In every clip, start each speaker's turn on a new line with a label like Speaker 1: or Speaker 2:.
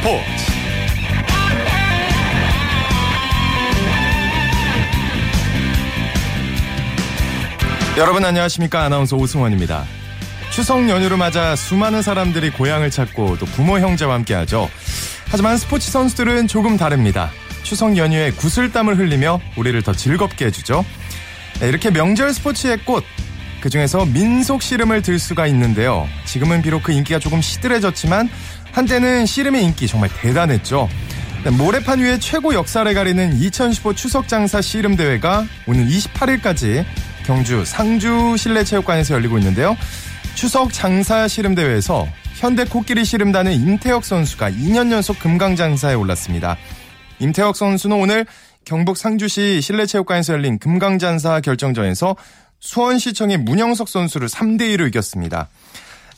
Speaker 1: 스포츠 여러분 안녕하십니까 아나운서 오승원입니다. 추석 연휴를 맞아 수많은 사람들이 고향을 찾고 또 부모 형제와 함께하죠. 하지만 스포츠 선수들은 조금 다릅니다. 추석 연휴에 구슬땀을 흘리며 우리를 더 즐겁게 해주죠. 네, 이렇게 명절 스포츠의 꽃, 그 중에서 민속 씨름을 들 수가 있는데요. 지금은 비록 그 인기가 조금 시들해졌지만 한때는 씨름의 인기 정말 대단했죠. 네, 모래판 위에 최고 역사를 가리는 2015 추석 장사 씨름 대회가 오늘 28일까지 경주 상주 실내체육관에서 열리고 있는데요. 추석 장사 씨름 대회에서 현대 코끼리 씨름단의 임태혁 선수가 2년 연속 금강장사에 올랐습니다. 임태혁 선수는 오늘 경북 상주시 실내체육관에서 열린 금강장사 결정전에서 수원시청의 문영석 선수를 3대2로 이겼습니다.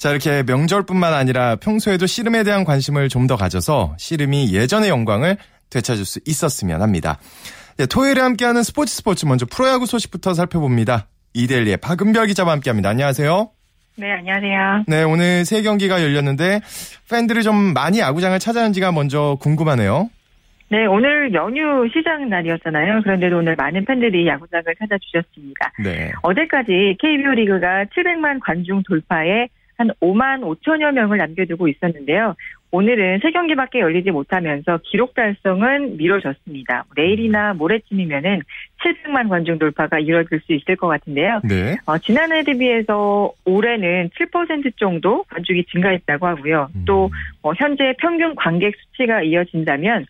Speaker 1: 자, 이렇게 명절뿐만 아니라 평소에도 씨름에 대한 관심을 좀 더 가져서 씨름이 예전의 영광을 되찾을 수 있었으면 합니다. 네, 토요일에 함께하는 스포츠 스포츠 먼저 프로야구 소식부터 살펴봅니다. 이델리의 박은별 기자와 함께합니다. 안녕하세요.
Speaker 2: 네, 안녕하세요.
Speaker 1: 네, 오늘 세 경기가 열렸는데 팬들이 좀 많이 야구장을 찾아는지가 먼저 궁금하네요.
Speaker 2: 네, 오늘 연휴 시작 날이었잖아요. 그런데도 오늘 많은 팬들이 야구장을 찾아주셨습니다.
Speaker 1: 네.
Speaker 2: 어제까지 KBO 리그가 700만 관중 돌파에 한 5만 5천여 명을 남겨두고 있었는데요. 오늘은 세 경기밖에 열리지 못하면서 기록 달성은 미뤄졌습니다. 내일이나 모레쯤이면은 700만 관중 돌파가 이뤄질 수 있을 것 같은데요.
Speaker 1: 네.
Speaker 2: 어, 지난해 대비해서 올해는 7% 정도 관중이 증가했다고 하고요. 또 어, 현재 평균 관객 수치가 이어진다면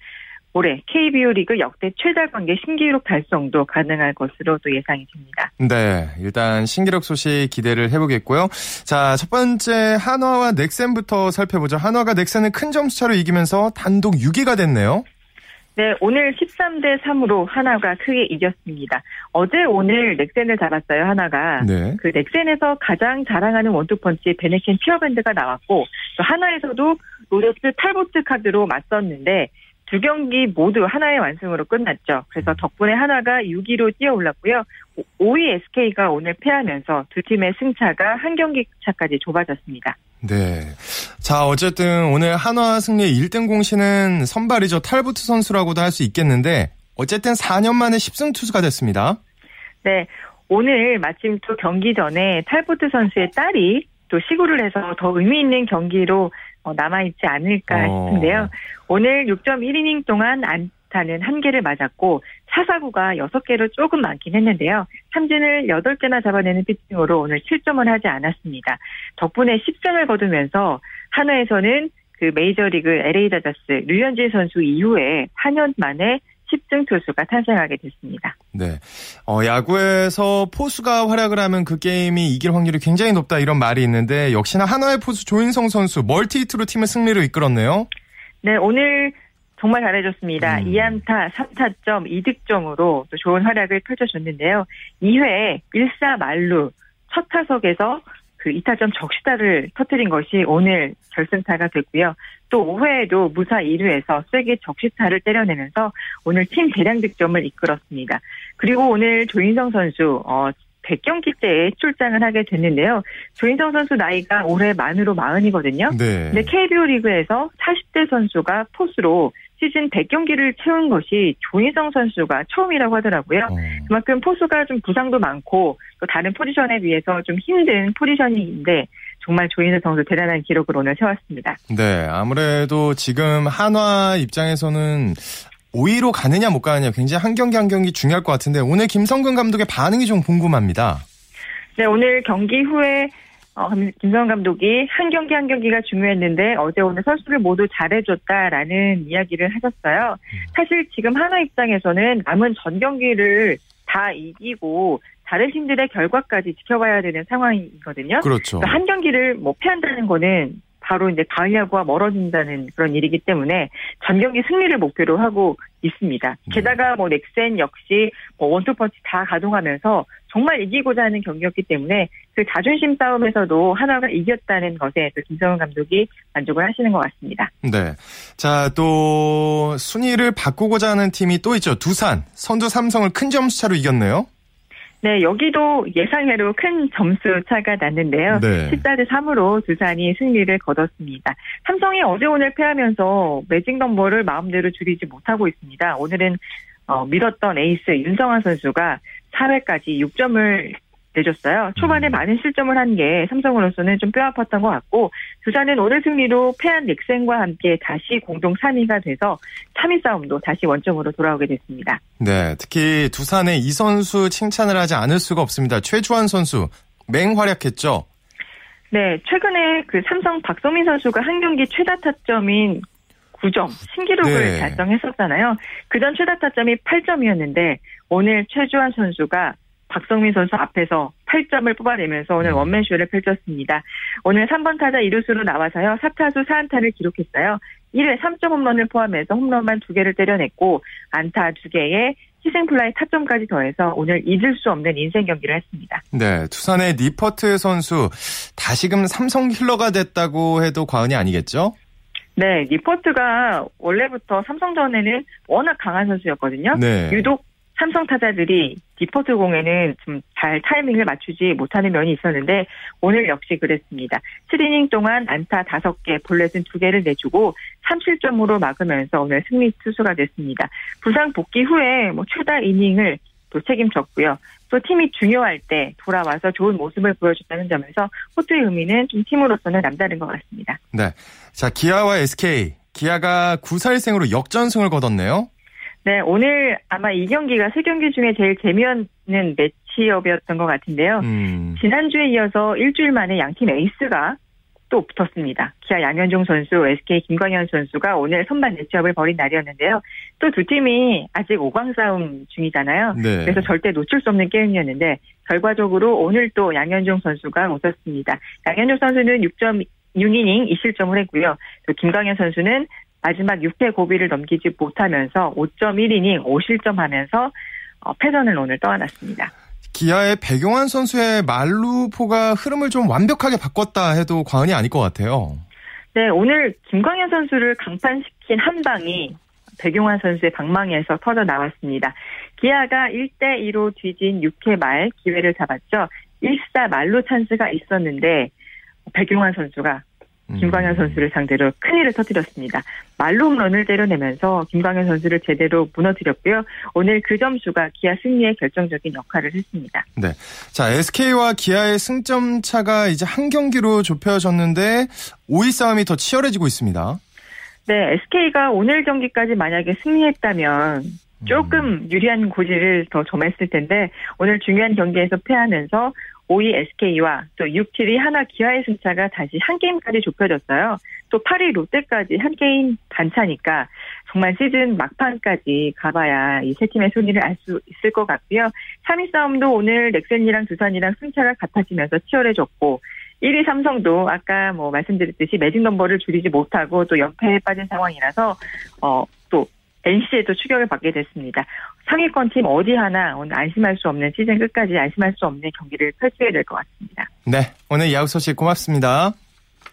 Speaker 2: 올해 KBO 리그 역대 최다 관객 신기록 달성도 가능할 것으로 또 예상이 됩니다.
Speaker 1: 네, 일단 신기록 소식 기대를 해보겠고요. 자, 첫 번째 한화와 넥센부터 살펴보죠. 한화가 넥센을 큰 점수차로 이기면서 단독 6위가 됐네요.
Speaker 2: 네, 오늘 13대 3으로 한화가 크게 이겼습니다. 어제 오늘 넥센을 잡았어요, 한화가.
Speaker 1: 네.
Speaker 2: 그 넥센에서 가장 자랑하는 원투펀치 밴헤켄 피어밴드가 나왔고, 또 한화에서도 로저스 탈보트 카드로 맞섰는데, 두 경기 모두 한화의 완승으로 끝났죠. 그래서 덕분에 한화가 6위로 뛰어올랐고요. 5위 SK가 오늘 패하면서 두 팀의 승차가 한 경기 차까지 좁아졌습니다.
Speaker 1: 네. 자, 어쨌든 오늘 한화 승리의 1등 공신은 선발이죠. 탈부트 선수라고도 할 수 있겠는데, 어쨌든 4년 만에 10승 투수가 됐습니다.
Speaker 2: 네. 오늘 마침 또 경기 전에 탈보트 선수의 딸이 또 시구를 해서 더 의미 있는 경기로 어, 남아있지 않을까
Speaker 1: 어.
Speaker 2: 싶은데요. 오늘 6.1이닝 동안 안타는 1개를 맞았고 사사구가 6개로 조금 많긴 했는데요. 삼진을 8개나 잡아내는 피칭으로 오늘 7점을 하지 않았습니다. 덕분에 10승을 거두면서 하나에서는 그 메이저리그 LA 다저스 류현진 선수 이후에 4년 만에 10승 투수가 탄생하게 됐습니다.
Speaker 1: 네. 어, 야구에서 포수가 활약을 하면 그 게임이 이길 확률이 굉장히 높다 이런 말이 있는데 역시나 한화의 포수 조인성 선수 멀티히트로 팀을 승리로 이끌었네요.
Speaker 2: 네, 오늘 정말 잘해줬습니다.
Speaker 1: 음.
Speaker 2: 2안타, 3타점, 2득점으로 또 좋은 활약을 펼쳐줬는데요. 2회 1사 말루 첫 타석에서 그 2타점 적시타를 터뜨린 것이 오늘 결승타가 됐고요. 또 5회에도 무사 1루에서 세게 적시타를 때려내면서 오늘 팀 대량 득점을 이끌었습니다. 그리고 오늘 조인성 선수 어 100경기째에 출장을 하게 됐는데요. 조인성 선수 나이가 올해 만으로 마흔이거든요.
Speaker 1: 네.
Speaker 2: 근데 KBO 리그에서 40대 선수가 포수로 시즌 100경기를 채운 것이 조인성 선수가 처음이라고 하더라고요.
Speaker 1: 어,
Speaker 2: 그만큼 포수가 좀 부상도 많고 또 다른 포지션에 비해서 좀 힘든 포지션인데 정말 조인성 선수 대단한 기록을 오늘 세웠습니다.
Speaker 1: 네. 아무래도 지금 한화 입장에서는 5위로 가느냐 못 가느냐 굉장히 한 경기 한 경기 중요할 것 같은데 오늘 김성근 감독의 반응이 좀 궁금합니다.
Speaker 2: 네, 오늘 경기 후에 어, 김성 감독이 한 경기 한 경기가 중요했는데 어제 오늘 선수를 모두 잘해줬다라는 이야기를 하셨어요. 사실 지금 하나 입장에서는 남은 전 경기를 다 이기고 다른 팀들의 결과까지 지켜봐야 되는 상황이거든요.
Speaker 1: 그렇죠.
Speaker 2: 그러니까 한 경기를 뭐 패한다는 거는 바로 이제 가을 야구와 멀어진다는 그런 일이기 때문에 전 경기 승리를 목표로 하고 있습니다.
Speaker 1: 네.
Speaker 2: 게다가 뭐 넥센 역시 뭐 원투펀치 다 가동하면서 정말 이기고자 하는 경기였기 때문에 그 자존심 싸움에서도 하나가 이겼다는 것에 또 김성훈 감독이 만족을 하시는 것 같습니다.
Speaker 1: 네. 자, 또 순위를 바꾸고자 하는 팀이 또 있죠. 두산. 선두 삼성을 큰 점수 차로 이겼네요.
Speaker 2: 네, 여기도 예상외로 큰 점수 차가 났는데요. 네. 14대 3으로 두산이 승리를 거뒀습니다. 삼성이 어제 오늘 패하면서 매직 넘버를 마음대로 줄이지 못하고 있습니다. 오늘은 어, 밀었던 에이스 윤성환 선수가 4회까지 6점을 내줬어요. 초반에 음. 많은 실점을 한 게 삼성으로서는 좀 뼈아팠던 것 같고 두산은 오늘 승리로 패한 넥센과 함께 다시 공동 3위가 돼서 3위 싸움도 다시 원점으로 돌아오게 됐습니다.
Speaker 1: 네, 특히 두산의 이 선수 칭찬을 하지 않을 수가 없습니다. 최주환 선수 맹활약했죠.
Speaker 2: 네, 최근에 그 삼성 박성민 선수가 한 경기 최다 타점인 9점 신기록을 네. 달성했었잖아요. 그전 최다 타점이 8점이었는데 오늘 최주환 선수가 박성민 선수 앞에서 8점을 뽑아내면서 오늘 음. 원맨쇼를 펼쳤습니다. 오늘 3번 타자 이루수로 나와서요. 4타수 4안타를 기록했어요. 1회 3점 홈런을 포함해서 홈런만 2개를 때려냈고 안타 2개에 희생플라이 타점까지 더해서 오늘 잊을 수 없는 인생 경기를 했습니다.
Speaker 1: 네, 두산의 니퍼트 선수 다시금 삼성 킬러가 됐다고 해도 과언이 아니겠죠?
Speaker 2: 네, 니퍼트가 원래부터 삼성전에는 워낙 강한 선수였거든요. 네. 유독 삼성 타자들이 니퍼트 공에는 좀 잘 타이밍을 맞추지 못하는 면이 있었는데 오늘 역시 그랬습니다. 7이닝 동안 안타 5개, 볼넷은 2개를 내주고 3실점으로 막으면서 오늘 승리 투수가 됐습니다. 부상 복귀 후에 뭐 최다 이닝을 또 책임졌고요. 또 팀이 중요할 때 돌아와서 좋은 모습을 보여줬다는 점에서 호투의 의미는 좀 팀으로서는 남다른 것 같습니다.
Speaker 1: 네. 자, 기아와 SK. 기아가 9살생으로 역전승을 거뒀네요.
Speaker 2: 네, 오늘 아마 이 경기가 세 경기 중에 제일 재미없는 매치업이었던 것 같은데요. 음. 지난주에 이어서 일주일 만에 양팀 에이스가 또 붙었습니다. 기아 양현종 선수, SK 김광현 선수가 오늘 선발 매치업을 벌인 날이었는데요. 또 두 팀이 아직 5강 싸움 중이잖아요. 네. 그래서 절대 놓칠 수 없는 게임이었는데 결과적으로 오늘 또 양현종 선수가 웃었습니다. 양현종 선수는 6.6이닝 2실점을 했고요. 또 김광현 선수는 마지막 6회 고비를 넘기지 못하면서 5.1이닝 5실점하면서 어, 패전을 오늘 떠안았습니다.
Speaker 1: 기아의 백용환 선수의 말루포가 흐름을 좀 완벽하게 바꿨다 해도 과언이 아닐 것 같아요.
Speaker 2: 네, 오늘 김광현 선수를 강판시킨 한 방이 백용환 선수의 방망이에서 터져 나왔습니다. 기아가 1대 2로 뒤진 6회 말 기회를 잡았죠. 1사 말로 찬스가 있었는데 백용환 선수가 김광현 선수를 상대로 큰일을 터뜨렸습니다. 말로 홈런을 때려내면서 김광현 선수를 제대로 무너뜨렸고요. 오늘 그 점수가 기아 승리에 결정적인 역할을 했습니다.
Speaker 1: 네. 자, SK와 기아의 승점 차가 이제 한 경기로 좁혀졌는데 5위 싸움이 더 치열해지고 있습니다.
Speaker 2: 네, SK가 오늘 경기까지 만약에 승리했다면 조금 음. 유리한 고지를 더 점했을 텐데 오늘 중요한 경기에서 패하면서 5위 SK와 또 6, 7위 하나 기아의 승차가 다시 한 게임까지 좁혀졌어요. 또 8위 롯데까지 한 게임 반차니까 정말 시즌 막판까지 가봐야 이 세 팀의 순위를 알 수 있을 것 같고요. 3위 싸움도 오늘 넥센이랑 두산이랑 승차가 같아지면서 치열해졌고 1위 삼성도 아까 뭐 말씀드렸듯이 매직 넘버를 줄이지 못하고 또 연패에 빠진 상황이라서 어 또 NC에도 추격을 받게 됐습니다. 상위권 팀 어디 하나 오늘 안심할 수 없는 시즌 끝까지 안심할 수 없는 경기를 펼쳐야 될것 같습니다.
Speaker 1: 네, 오늘 야구 소식 고맙습니다.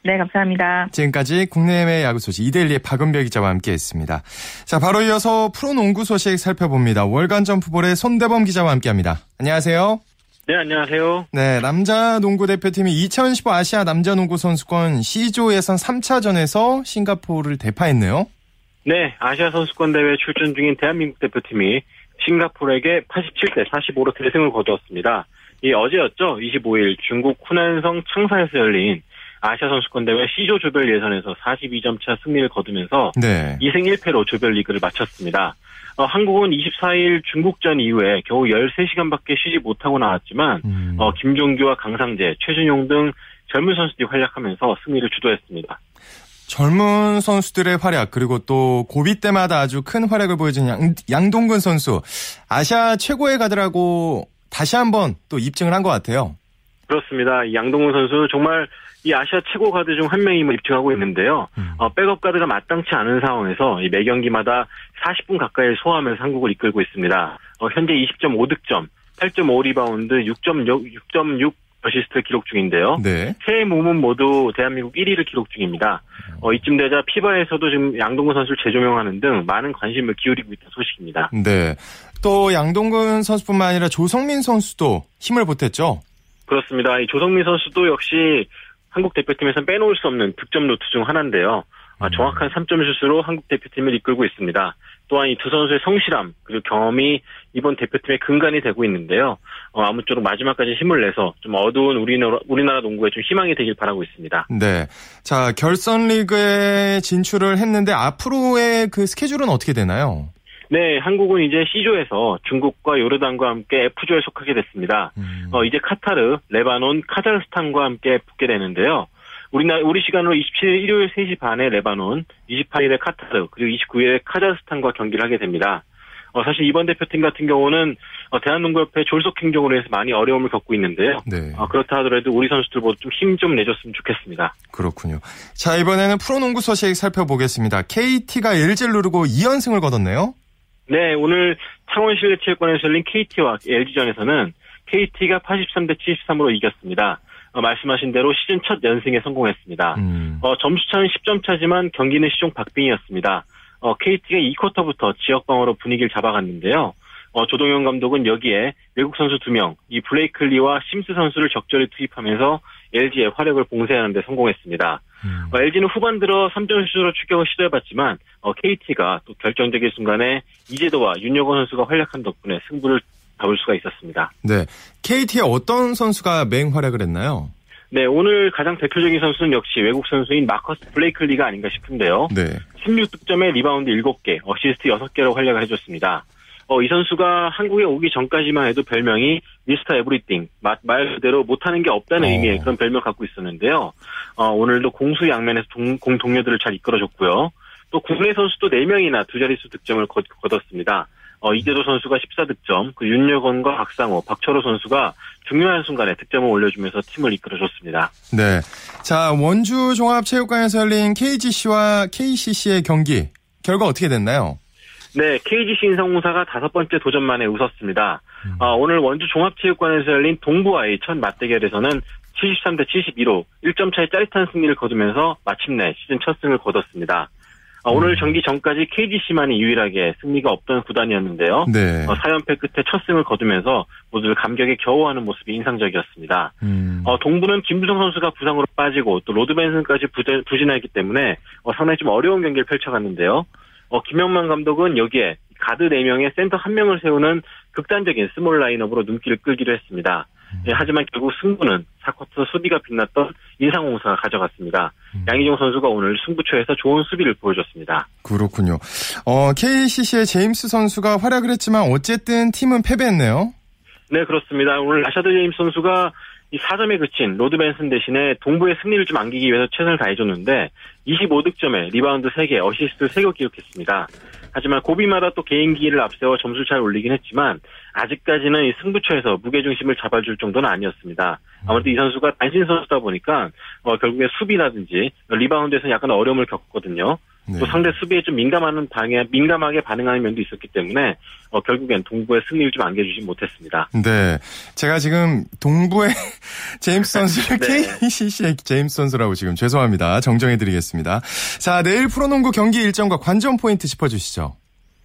Speaker 2: 네, 감사합니다.
Speaker 1: 지금까지 국내외 야구 소식 이데일리의 박은별 기자와 함께했습니다. 자, 바로 이어서 프로농구 소식 살펴봅니다. 월간 점프볼의 손대범 기자와 함께합니다. 안녕하세요.
Speaker 3: 네, 안녕하세요.
Speaker 1: 네, 남자 농구 대표팀이 2015 아시아 남자 농구 선수권 C조 예선 3차전에서 싱가포르를 대파했네요.
Speaker 3: 네, 아시아 선수권 대회 출전 중인 대한민국 대표팀이 싱가포르에게 87대 45로 대승을 거두었습니다. 이 어제였죠. 25일 중국 후난성 창사에서 열린 아시아 선수권 대회 C조 조별 예선에서 42점 차 승리를 거두면서 네. 2승 1패로 조별 리그를 마쳤습니다. 어, 한국은 24일 중국전 이후에 겨우 13시간밖에 쉬지 못하고 나왔지만 음. 어, 김종규와 강상재, 최준용 등 젊은 선수들이 활약하면서 승리를 주도했습니다.
Speaker 1: 젊은 선수들의 활약 그리고 또 고비 때마다 아주 큰 활약을 보여준 양, 양동근 선수 아시아 최고의 가드라고 다시 한번 또 입증을 한 것 같아요.
Speaker 3: 그렇습니다. 양동근 선수 정말 이 아시아 최고 가드 중 한 명임을 입증하고 있는데요. 음. 어, 백업 가드가 마땅치 않은 상황에서 매 경기마다 40분 가까이 소화하면서 한국을 이끌고 있습니다. 어, 현재 20.5득점, 8.5 리바운드, 6.6, 6.6 어시스트 기록 중인데요. 네. 세 부문 모두 대한민국 1위를 기록 중입니다. 어, 이쯤 되자 FIBA에서도 지금 양동근 선수를 재조명하는 등 많은 관심을 기울이고 있다는 소식입니다.
Speaker 1: 네. 또 양동근 선수뿐만 아니라 조성민 선수도 힘을 보탰죠.
Speaker 3: 그렇습니다. 이 조성민 선수도 역시 한국 대표팀에서 빼놓을 수 없는 득점 루트 중 하나인데요. 아,
Speaker 1: 음.
Speaker 3: 정확한 3점 슛으로 한국 대표팀을 이끌고 있습니다. 또한 이 두 선수의 성실함 그리고 경험이 이번 대표팀의 근간이 되고 있는데요. 어, 아무쪼록 마지막까지 힘을 내서 좀 어두운 우리나라, 우리나라 농구에 좀 희망이 되길 바라고 있습니다.
Speaker 1: 네. 자, 결선 리그에 진출을 했는데 앞으로의 그 스케줄은 어떻게 되나요?
Speaker 3: 네, 한국은 이제 C조에서 중국과 요르단과 함께 F조에 속하게 됐습니다.
Speaker 1: 음.
Speaker 3: 어, 이제 카타르, 레바논, 카자흐스탄과 함께 붙게 되는데요. 우리나, 우리 시간으로 27일 일요일 3시 반에 레바논, 28일에 카타르, 그리고 29일에 카자흐스탄과 경기를 하게 됩니다. 어, 사실 이번 대표팀 같은 경우는 어, 대한농구협회 졸속 행정으로 해서 많이 어려움을 겪고 있는데요.
Speaker 1: 네.
Speaker 3: 어, 그렇다 하더라도 우리 선수들 모두 좀힘좀 내줬으면 좋겠습니다.
Speaker 1: 그렇군요. 자, 이번에는 프로농구 소식 살펴보겠습니다. KT가 LG를 누르고 2연승을 거뒀네요.
Speaker 3: 네, 오늘 창원 실내체육관에서 열린 KT와 LG전에서는 KT가 83대 73으로 이겼습니다. 어, 말씀하신 대로 시즌 첫 연승에 성공했습니다.
Speaker 1: 음.
Speaker 3: 어, 점수차는 10점 차지만 경기는 시종 박빙이었습니다. 어, KT가 2쿼터부터 지역방어로 분위기를 잡아갔는데요. 어, 조동현 감독은 여기에 외국 선수 2명, 이 블레이클리와 심스 선수를 적절히 투입하면서 LG의 화력을 봉쇄하는 데 성공했습니다.
Speaker 1: 음.
Speaker 3: 어, LG는 후반 들어 3점 슛으로 추격을 시도해봤지만 어, KT가 또 결정적인 순간에 이재도와 윤여권 선수가 활약한 덕분에 승부를 잡을 수가 있었습니다.
Speaker 1: 네. KT의 어떤 선수가 맹활약을 했나요?
Speaker 3: 네, 오늘 가장 대표적인 선수는 역시 외국 선수인 마커스 블레이클리가 아닌가 싶은데요.
Speaker 1: 네.
Speaker 3: 16득점에 리바운드 7개, 어시스트 6개로 활약을 해줬습니다. 어, 이 선수가 한국에 오기 전까지만 해도 별명이 Mr. Everything, 마- 말 그대로 못하는 게 없다는
Speaker 1: 어.
Speaker 3: 의미의 그런 별명 을 갖고 있었는데요. 어, 오늘도 공수 양면에서 동, 공 동료들을 잘 이끌어줬고요. 또 국내 선수도 4명이나 두 자릿수 득점을 거, 거뒀습니다. 어, 이재도 선수가 14득점, 그 윤여건과 박상호, 박철호 선수가 중요한 순간에 득점을 올려주면서 팀을 이끌어줬습니다.
Speaker 1: 네. 자, 원주 종합체육관에서 열린 KGC와 KCC의 경기. 결과 어떻게 됐나요?
Speaker 3: 네, KGC 인상공사가 다섯 번째 도전 만에 웃었습니다.
Speaker 1: 음.
Speaker 3: 아, 오늘 원주 종합체육관에서 열린 동부와의 첫 맞대결에서는 73대 72로 1점 차의 짜릿한 승리를 거두면서 마침내 시즌 첫 승을 거뒀습니다. 아, 오늘
Speaker 1: 음.
Speaker 3: 경기 전까지 KGC만이 유일하게 승리가 없던 구단이었는데요.
Speaker 1: 네.
Speaker 3: 어, 4연패 끝에 첫 승을 거두면서 모두들 감격에 겨워하는 모습이 인상적이었습니다.
Speaker 1: 음.
Speaker 3: 어, 동부는 김주성 선수가 부상으로 빠지고 또 로드 벤슨까지 부재- 부진했기 때문에 어, 상당히 좀 어려운 경기를 펼쳐갔는데요. 어, 김영만 감독은 여기에 가드 4명에 센터 1명을 세우는 극단적인 스몰 라인업으로 눈길을 끌기로 했습니다. 예, 하지만 결국 승부는 4쿼터 수비가 빛났던 인삼공사가 가져갔습니다.
Speaker 1: 음.
Speaker 3: 양희종 선수가 오늘 승부처에서 좋은 수비를 보여줬습니다.
Speaker 1: 그렇군요. 어, KCC의 제임스 선수가 활약을 했지만 어쨌든 팀은 패배했네요.
Speaker 3: 네, 그렇습니다. 오늘 라샤드 제임스 선수가 이 4점에 그친 로드 벤슨 대신에 동부의 승리를 좀 안기기 위해서 최선을 다해줬는데 25득점에 리바운드 3개, 어시스트 3개 기록했습니다. 하지만 고비마다 또 개인기를 앞세워 점수를 잘 올리긴 했지만 아직까지는 이 승부처에서 무게중심을 잡아줄 정도는 아니었습니다. 아무래도 이 선수가 단신 선수다 보니까 어, 결국에 수비라든지 리바운드에서 약간 어려움을 겪었거든요.
Speaker 1: 네.
Speaker 3: 또 상대 수비에 좀 민감하는 방해, 민감하게 반응하는 면도 있었기 때문에 어, 결국엔 동부의 승리를 좀 안겨주지 못했습니다.
Speaker 1: 네. 제가 지금 동부의 제임스 선수를
Speaker 3: 네.
Speaker 1: KCC의 제임스 선수라고 지금 죄송합니다. 정정해드리겠습니다. 자, 내일 프로농구 경기 일정과 관전 포인트 짚어주시죠.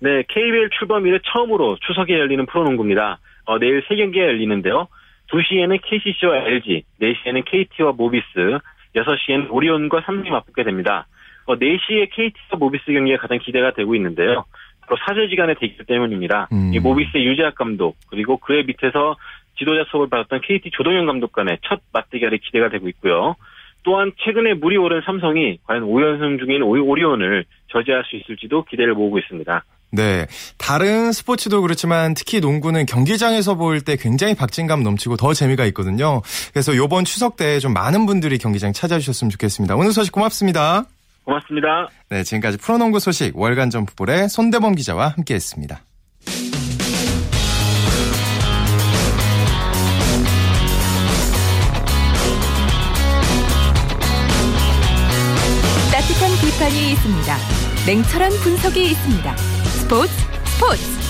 Speaker 3: 네, KBL 출범 이래 처음으로 추석에 열리는 프로농구입니다. 어, 내일 세 경기가 열리는데요. 2시에는 KCC와 LG, 4시에는 KT와 모비스, 6시에는 오리온과 삼성이 맞붙게 됩니다. 어, 4시에 KT와 모비스 경기가 가장 기대가 되고 있는데요. 바로 사제지간의 대결 때문입니다.
Speaker 1: 음.
Speaker 3: 이 모비스의 유재학 감독, 그리고 그의 밑에서 지도자 수업을 받았던 KT 조동현 감독 간의 첫 맞대결이 기대가 되고 있고요. 또한 최근에 물이 오른 삼성이 과연 5연승 중인 오- 오리온을 저지할 수 있을지도 기대를 모으고 있습니다.
Speaker 1: 네. 다른 스포츠도 그렇지만 특히 농구는 경기장에서 볼 때 굉장히 박진감 넘치고 더 재미가 있거든요. 그래서 요번 추석 때 좀 많은 분들이 경기장 찾아주셨으면 좋겠습니다. 오늘 소식 고맙습니다.
Speaker 3: 고맙습니다.
Speaker 1: 네, 지금까지 프로농구 소식 월간 점프볼의 손대범 기자와 함께했습니다.
Speaker 4: 따뜻한 비판이 있습니다. 냉철한 분석이 있습니다. 스포츠 스포츠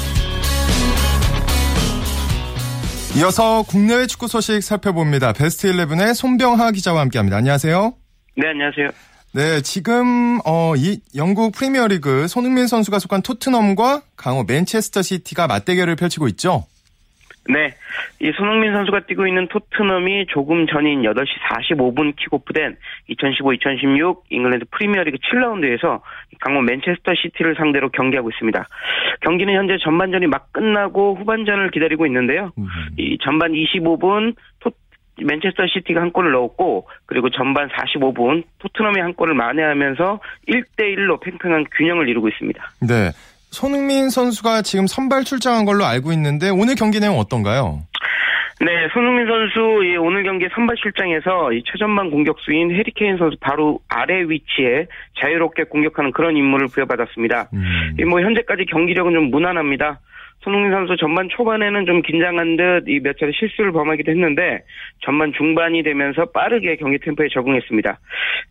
Speaker 1: 이어서 국내외 축구 소식 살펴봅니다. 베스트 11의 손병하 기자와 함께합니다. 안녕하세요.
Speaker 5: 네, 안녕하세요.
Speaker 1: 네, 지금 어, 이 영국 프리미어리그 손흥민 선수가 속한 토트넘과 강호 맨체스터 시티가 맞대결을 펼치고 있죠.
Speaker 5: 네. 이 손흥민 선수가 뛰고 있는 토트넘이 조금 전인 8시 45분 킥오프된 2015-2016 잉글랜드 프리미어리그 7라운드에서 강호 맨체스터 시티를 상대로 경기하고 있습니다. 경기는 현재 전반전이 막 끝나고 후반전을 기다리고 있는데요. 이 전반 25분 토 맨체스터 시티가 한 골을 넣었고 그리고 전반 45분 토트넘이 한 골을 만회하면서 1대 1로 팽팽한 균형을 이루고 있습니다.
Speaker 1: 네. 손흥민 선수가 지금 선발 출장한 걸로 알고 있는데 오늘 경기 내용 어떤가요?
Speaker 5: 네, 손흥민 선수 이 오늘 경기 선발 출장에서 이 최전방 공격수인 해리케인 선수 바로 아래 위치에 자유롭게 공격하는 그런 임무를 부여받았습니다.
Speaker 1: 음.
Speaker 5: 이뭐 현재까지 경기력은 좀 무난합니다. 손흥민 선수 전반 초반에는 좀 긴장한 듯 이 몇 차례 실수를 범하기도 했는데 전반 중반이 되면서 빠르게 경기 템포에 적응했습니다.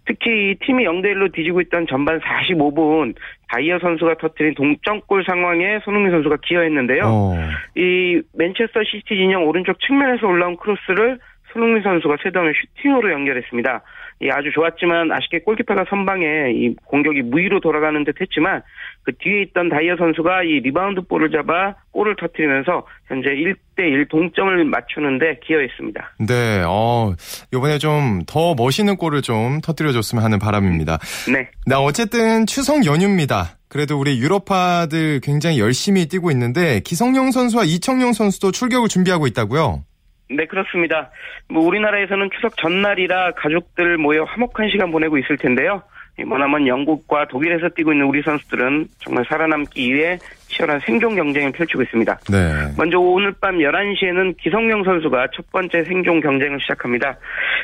Speaker 5: 특히 이 팀이 0대 1로 뒤지고 있던 전반 45분 다이어 선수가 터뜨린 동점골 상황에 손흥민 선수가 기여했는데요.
Speaker 1: 어.
Speaker 5: 이 맨체스터 시티 진영 오른쪽 측면에서 올라온 크로스를 손흥민 선수가 쇄도하며 슈팅으로 연결했습니다. 이 아주 좋았지만 아쉽게 골키퍼가 선방에 이 공격이 무위로 돌아가는 듯 했지만 그 뒤에 있던 다이어 선수가 이 리바운드 볼을 잡아 골을 터뜨리면서 현재 1대1 동점을 맞추는데 기여했습니다.
Speaker 1: 네, 어, 이번에 좀 더 멋있는 골을 좀 터뜨려줬으면 하는 바람입니다.
Speaker 5: 네.
Speaker 1: 자 어쨌든 추석 연휴입니다. 그래도 우리 유럽파들 굉장히 열심히 뛰고 있는데 기성용 선수와 이청용 선수도 출격을 준비하고 있다고요?
Speaker 5: 네, 그렇습니다. 뭐 우리나라에서는 추석 전날이라 가족들 모여 화목한 시간 보내고 있을 텐데요. 이 머나먼 영국과 독일에서 뛰고 있는 우리 선수들은 정말 살아남기 위해 치열한 생존 경쟁을 펼치고 있습니다.
Speaker 1: 네.
Speaker 5: 먼저 오늘 밤 11시에는 기성용 선수가 첫 번째 생존 경쟁을 시작합니다.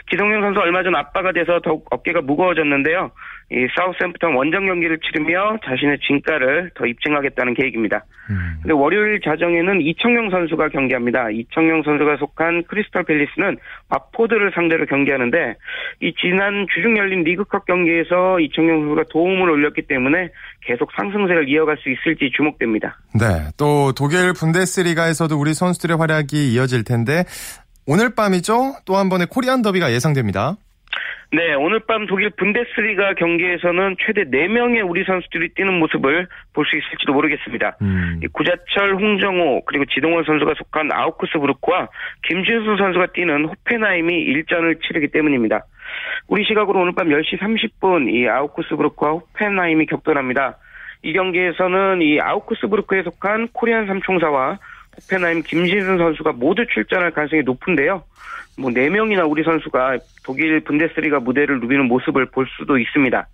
Speaker 5: 기성용 선수 얼마 전 아빠가 돼서 더욱 어깨가 무거워졌는데요. 이 사우스햄프턴 원정 경기를 치르며 자신의 진가를 더 입증하겠다는 계획입니다.
Speaker 1: 음.
Speaker 5: 근데 월요일 자정에는 이청용 선수가 경기합니다. 이청용 선수가 속한 크리스탈 팰리스는 와포드를 상대로 경기하는데 이 지난 주중 열린 리그컵 경기에서 이청용 선수가 도움을 올렸기 때문에 계속 상승세를 이어갈 수 있을지 주목됩니다.
Speaker 1: 네. 또 독일 분데스리가에서도 우리 선수들의 활약이 이어질 텐데 오늘 밤이죠? 또 한 번의 코리안 더비가 예상됩니다.
Speaker 5: 네, 오늘 밤 독일 분데스리가 경기에서는 최대 4명의 우리 선수들이 뛰는 모습을 볼 수 있을지도 모르겠습니다.
Speaker 1: 음.
Speaker 5: 이 구자철, 홍정호, 그리고 지동원 선수가 속한 아우크스부르크와 김준수 선수가 뛰는 호펜하임이 일전을 치르기 때문입니다. 우리 시각으로 오늘 밤 10시 30분 이 아우크스부르크와 호펜하임이 격돌합니다. 이 경기에서는 이 아우크스부르크에 속한 코리안 삼총사와 호펜하임 김진승 선수가 모두 출전할 가능성이 높은데요. 뭐 4명이나 우리 선수가 독일 분데스리가 무대를 누비는 모습을 볼 수도 있습니다.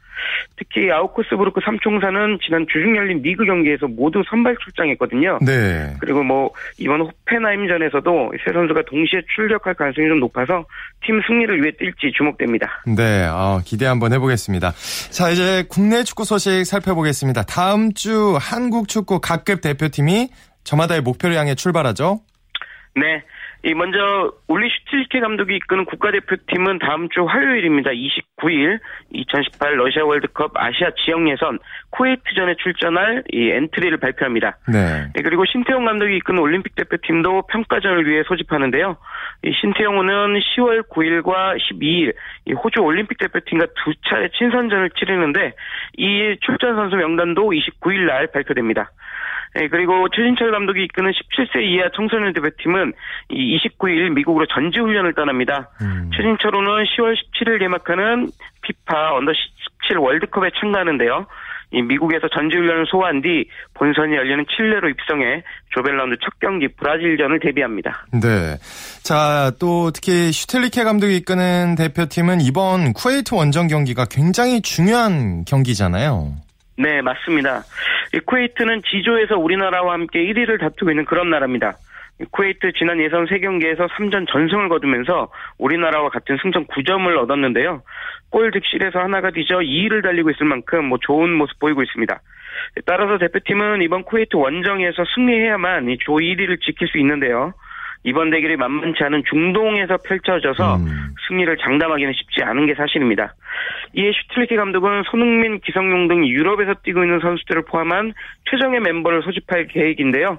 Speaker 5: 특히 아우크스부르크 삼총사는 지난 주중 열린 리그 경기에서 모두 선발 출장했거든요.
Speaker 1: 네.
Speaker 5: 그리고 뭐 이번 호펜하임전에서도 세 선수가 동시에 출격할 가능성이 좀 높아서 팀 승리를 위해 뛸지 주목됩니다.
Speaker 1: 네, 어, 기대 한번 해보겠습니다. 자, 이제 국내 축구 소식 살펴보겠습니다. 다음 주 한국 축구 각급 대표팀이 저마다의 목표를 향해 출발하죠.
Speaker 5: 네. 이 먼저 울리 슈틸케 감독이 이끄는 국가대표팀은 다음 주 화요일입니다. 29일 2018 러시아 월드컵 아시아 지역 예선 쿠웨이트전에 출전할 이 엔트리를 발표합니다.
Speaker 1: 네.
Speaker 5: 네, 그리고 신태용 감독이 이끄는 올림픽 대표팀도 평가전을 위해 소집하는데요. 이 신태용은 10월 9일과 12일 이 호주 올림픽 대표팀과 두 차례 친선전을 치르는데 이 출전 선수 명단도 29일 날 발표됩니다. 네, 그리고 최진철 감독이 이끄는 17세 이하 청소년 대표팀은 이 29일 미국으로 전지훈련을 떠납니다.
Speaker 1: 음.
Speaker 5: 최진철호는 10월 17일 개막하는 피파 언더 17 월드컵에 참가하는데요. 이 미국에서 전지훈련을 소화한 뒤 본선이 열리는 칠레로 입성해 조별라운드 첫 경기 브라질전을 대비합니다.
Speaker 1: 네. 자, 또 특히 슈텔리케 감독이 이끄는 대표팀은 이번 쿠웨이트 원정 경기가 굉장히 중요한 경기잖아요.
Speaker 5: 네, 맞습니다. 이 쿠웨이트는 G조에서 우리나라와 함께 1위를 다투고 있는 그런 나라입니다. 이 쿠웨이트 지난 예선 3경기에서 3전 전승을 거두면서 우리나라와 같은 승점 9점을 얻었는데요. 골 득실에서 하나가 뒤져 2위를 달리고 있을 만큼 뭐 좋은 모습 보이고 있습니다. 따라서 대표팀은 이번 쿠웨이트 원정에서 승리해야만 이 조 1위를 지킬 수 있는데요. 이번 대결이 만만치 않은 중동에서 펼쳐져서
Speaker 1: 음.
Speaker 5: 승리를 장담하기는 쉽지 않은 게 사실입니다. 이에 슈틸리케 감독은 손흥민, 기성용 등 유럽에서 뛰고 있는 선수들을 포함한 최정의 멤버를 소집할 계획인데요.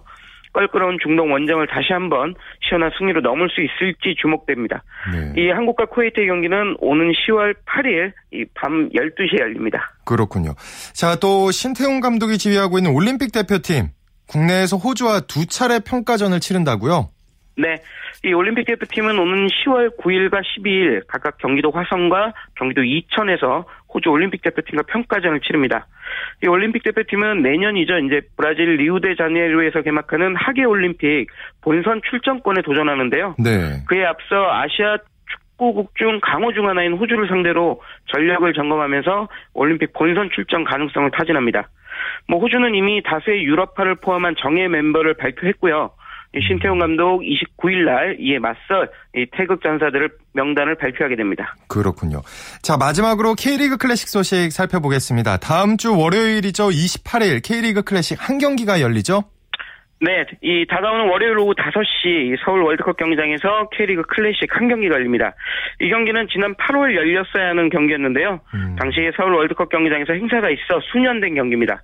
Speaker 5: 껄끄러운 중동 원정을 다시 한번 시원한 승리로 넘을 수 있을지 주목됩니다.
Speaker 1: 네.
Speaker 5: 이 한국과 쿠웨이트의 경기는 오는 10월 8일 밤 12시에 열립니다.
Speaker 1: 그렇군요. 자, 또 신태용 감독이 지휘하고 있는 올림픽 대표팀 국내에서 호주와 두 차례 평가전을 치른다고요?
Speaker 5: 네. 이 올림픽 대표팀은 오는 10월 9일과 12일 각각 경기도 화성과 경기도 이천에서 호주 올림픽 대표팀과 평가전을 치릅니다. 이 올림픽 대표팀은 내년이죠. 이제 브라질 리우데자네이루에서 개막하는 하계 올림픽 본선 출전권에 도전하는데요.
Speaker 1: 네.
Speaker 5: 그에 앞서 아시아 축구국 중 강호 중 하나인 호주를 상대로 전력을 점검하면서 올림픽 본선 출전 가능성을 타진합니다. 뭐 호주는 이미 다수의 유럽파를 포함한 정예 멤버를 발표했고요. 이 신태용 감독 29일 날 이에 맞서 이 태극 전사들을 명단을 발표하게 됩니다.
Speaker 1: 그렇군요. 자, 마지막으로 K리그 클래식 소식 살펴보겠습니다. 다음 주 월요일이죠. 28일 K리그 클래식 한 경기가 열리죠?
Speaker 5: 네, 이 다가오는 월요일 오후 5시 서울 월드컵 경기장에서 K리그 클래식 한 경기가 열립니다. 이 경기는 지난 8월 열렸어야 하는 경기였는데요.
Speaker 1: 음.
Speaker 5: 당시 서울 월드컵 경기장에서 행사가 있어 수년된 경기입니다.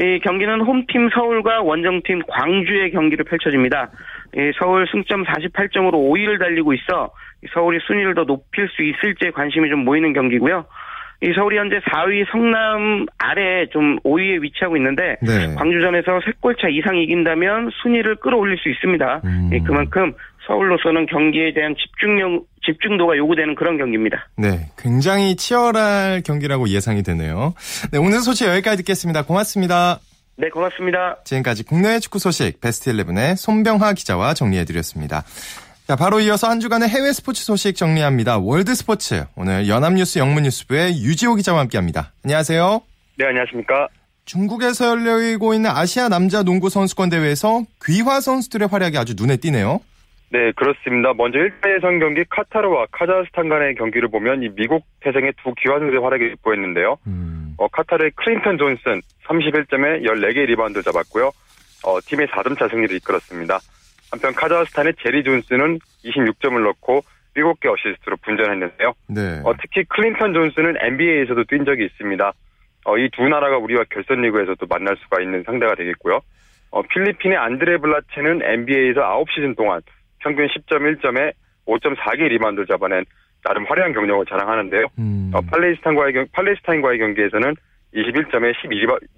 Speaker 5: 이 경기는 홈팀 서울과 원정팀 광주의 경기를 펼쳐집니다. 이 서울 승점 48점으로 5위를 달리고 있어 서울이 순위를 더 높일 수 있을지 관심이 좀 모이는 경기고요. 이 서울이 현재 4위 성남 아래 좀 5위에 위치하고 있는데
Speaker 1: 네.
Speaker 5: 광주전에서 3골차 이상 이긴다면 순위를 끌어올릴 수 있습니다.
Speaker 1: 음.
Speaker 5: 예, 그만큼 서울로서는 경기에 대한 집중력, 집중도가 요구되는 그런 경기입니다.
Speaker 1: 네. 굉장히 치열할 경기라고 예상이 되네요. 네, 오늘 소식 여기까지 듣겠습니다. 고맙습니다.
Speaker 5: 네, 고맙습니다.
Speaker 1: 지금까지 국내 축구 소식 베스트 11의 손병하 기자와 정리해드렸습니다. 자, 바로 이어서 한 주간의 해외 스포츠 소식 정리합니다. 월드 스포츠. 오늘 연합뉴스 영문뉴스부의 유지호 기자와 함께 합니다. 안녕하세요.
Speaker 6: 네, 안녕하십니까.
Speaker 1: 중국에서 열리고 있는 아시아 남자 농구 선수권 대회에서 귀화 선수들의 활약이 아주 눈에 띄네요.
Speaker 6: 네, 그렇습니다. 먼저 1차 예선 경기 카타르와 카자흐스탄 간의 경기를 보면 이 미국 태생의 두 귀화 선수의 활약이 돋보였는데요.
Speaker 1: 음,
Speaker 6: 어, 카타르의 클린턴 존슨 31점에 14개 리바운드 잡았고요. 어, 팀의 4점차 승리를 이끌었습니다. 한편 카자흐스탄의 제리 존슨은 26점을 넣고 7개 어시스트로 분전했는데요.
Speaker 1: 네.
Speaker 6: 어, 특히 클린턴 존슨은 NBA에서도 뛴 적이 있습니다. 어, 이 두 나라가 우리와 결선 리그에서도 만날 수가 있는 상대가 되겠고요. 어, 필리핀의 안드레 블라체는 NBA에서 9시즌 동안 평균 10.1점에 5.4개 리바운드를 잡아낸 나름 화려한 경력을 자랑하는데요.
Speaker 1: 음,
Speaker 6: 어, 팔레스타인과의, 경, 팔레스타인과의 경기에서는 21점에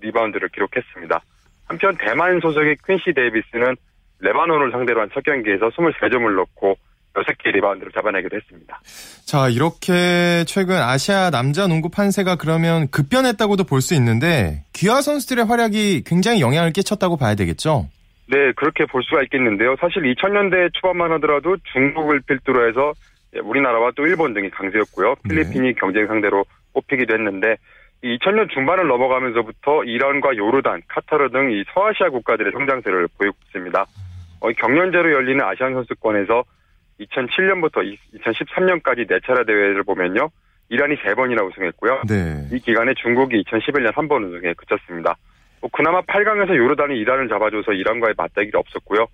Speaker 6: 12리바운드를 기록했습니다. 한편 대만 소속의 퀸시 데이비스는 레바논을 상대로 한 첫 경기에서 23점을 넣고 6개 리바운드를 잡아내기도 했습니다.
Speaker 1: 자, 이렇게 최근 아시아 남자 농구 판세가 그러면 급변했다고도 볼 수 있는데 귀화 선수들의 활약이 굉장히 영향을 끼쳤다고 봐야 되겠죠?
Speaker 6: 네, 그렇게 볼 수가 있겠는데요. 사실 2000년대 초반만 하더라도 중국을 필두로 해서 우리나라와 또 일본 등이 강세였고요. 필리핀이 경쟁 상대로 꼽히기도 했는데 2000년 중반을 넘어가면서부터 이란과 요르단, 카타르 등 이 서아시아 국가들의 성장세를 보이고 있습니다. 어, 경연제로 열리는 아시안 선수권에서 2007년부터 2013년까지 네 차례 대회를 보면요. 이란이 세 번이나 우승했고요.
Speaker 1: 네.
Speaker 6: 이 기간에 중국이 2011년 한번 우승에 그쳤습니다. 뭐 그나마 8강에서 요르단이 이란을 잡아줘서 이란과의 맞대결이 없었고요.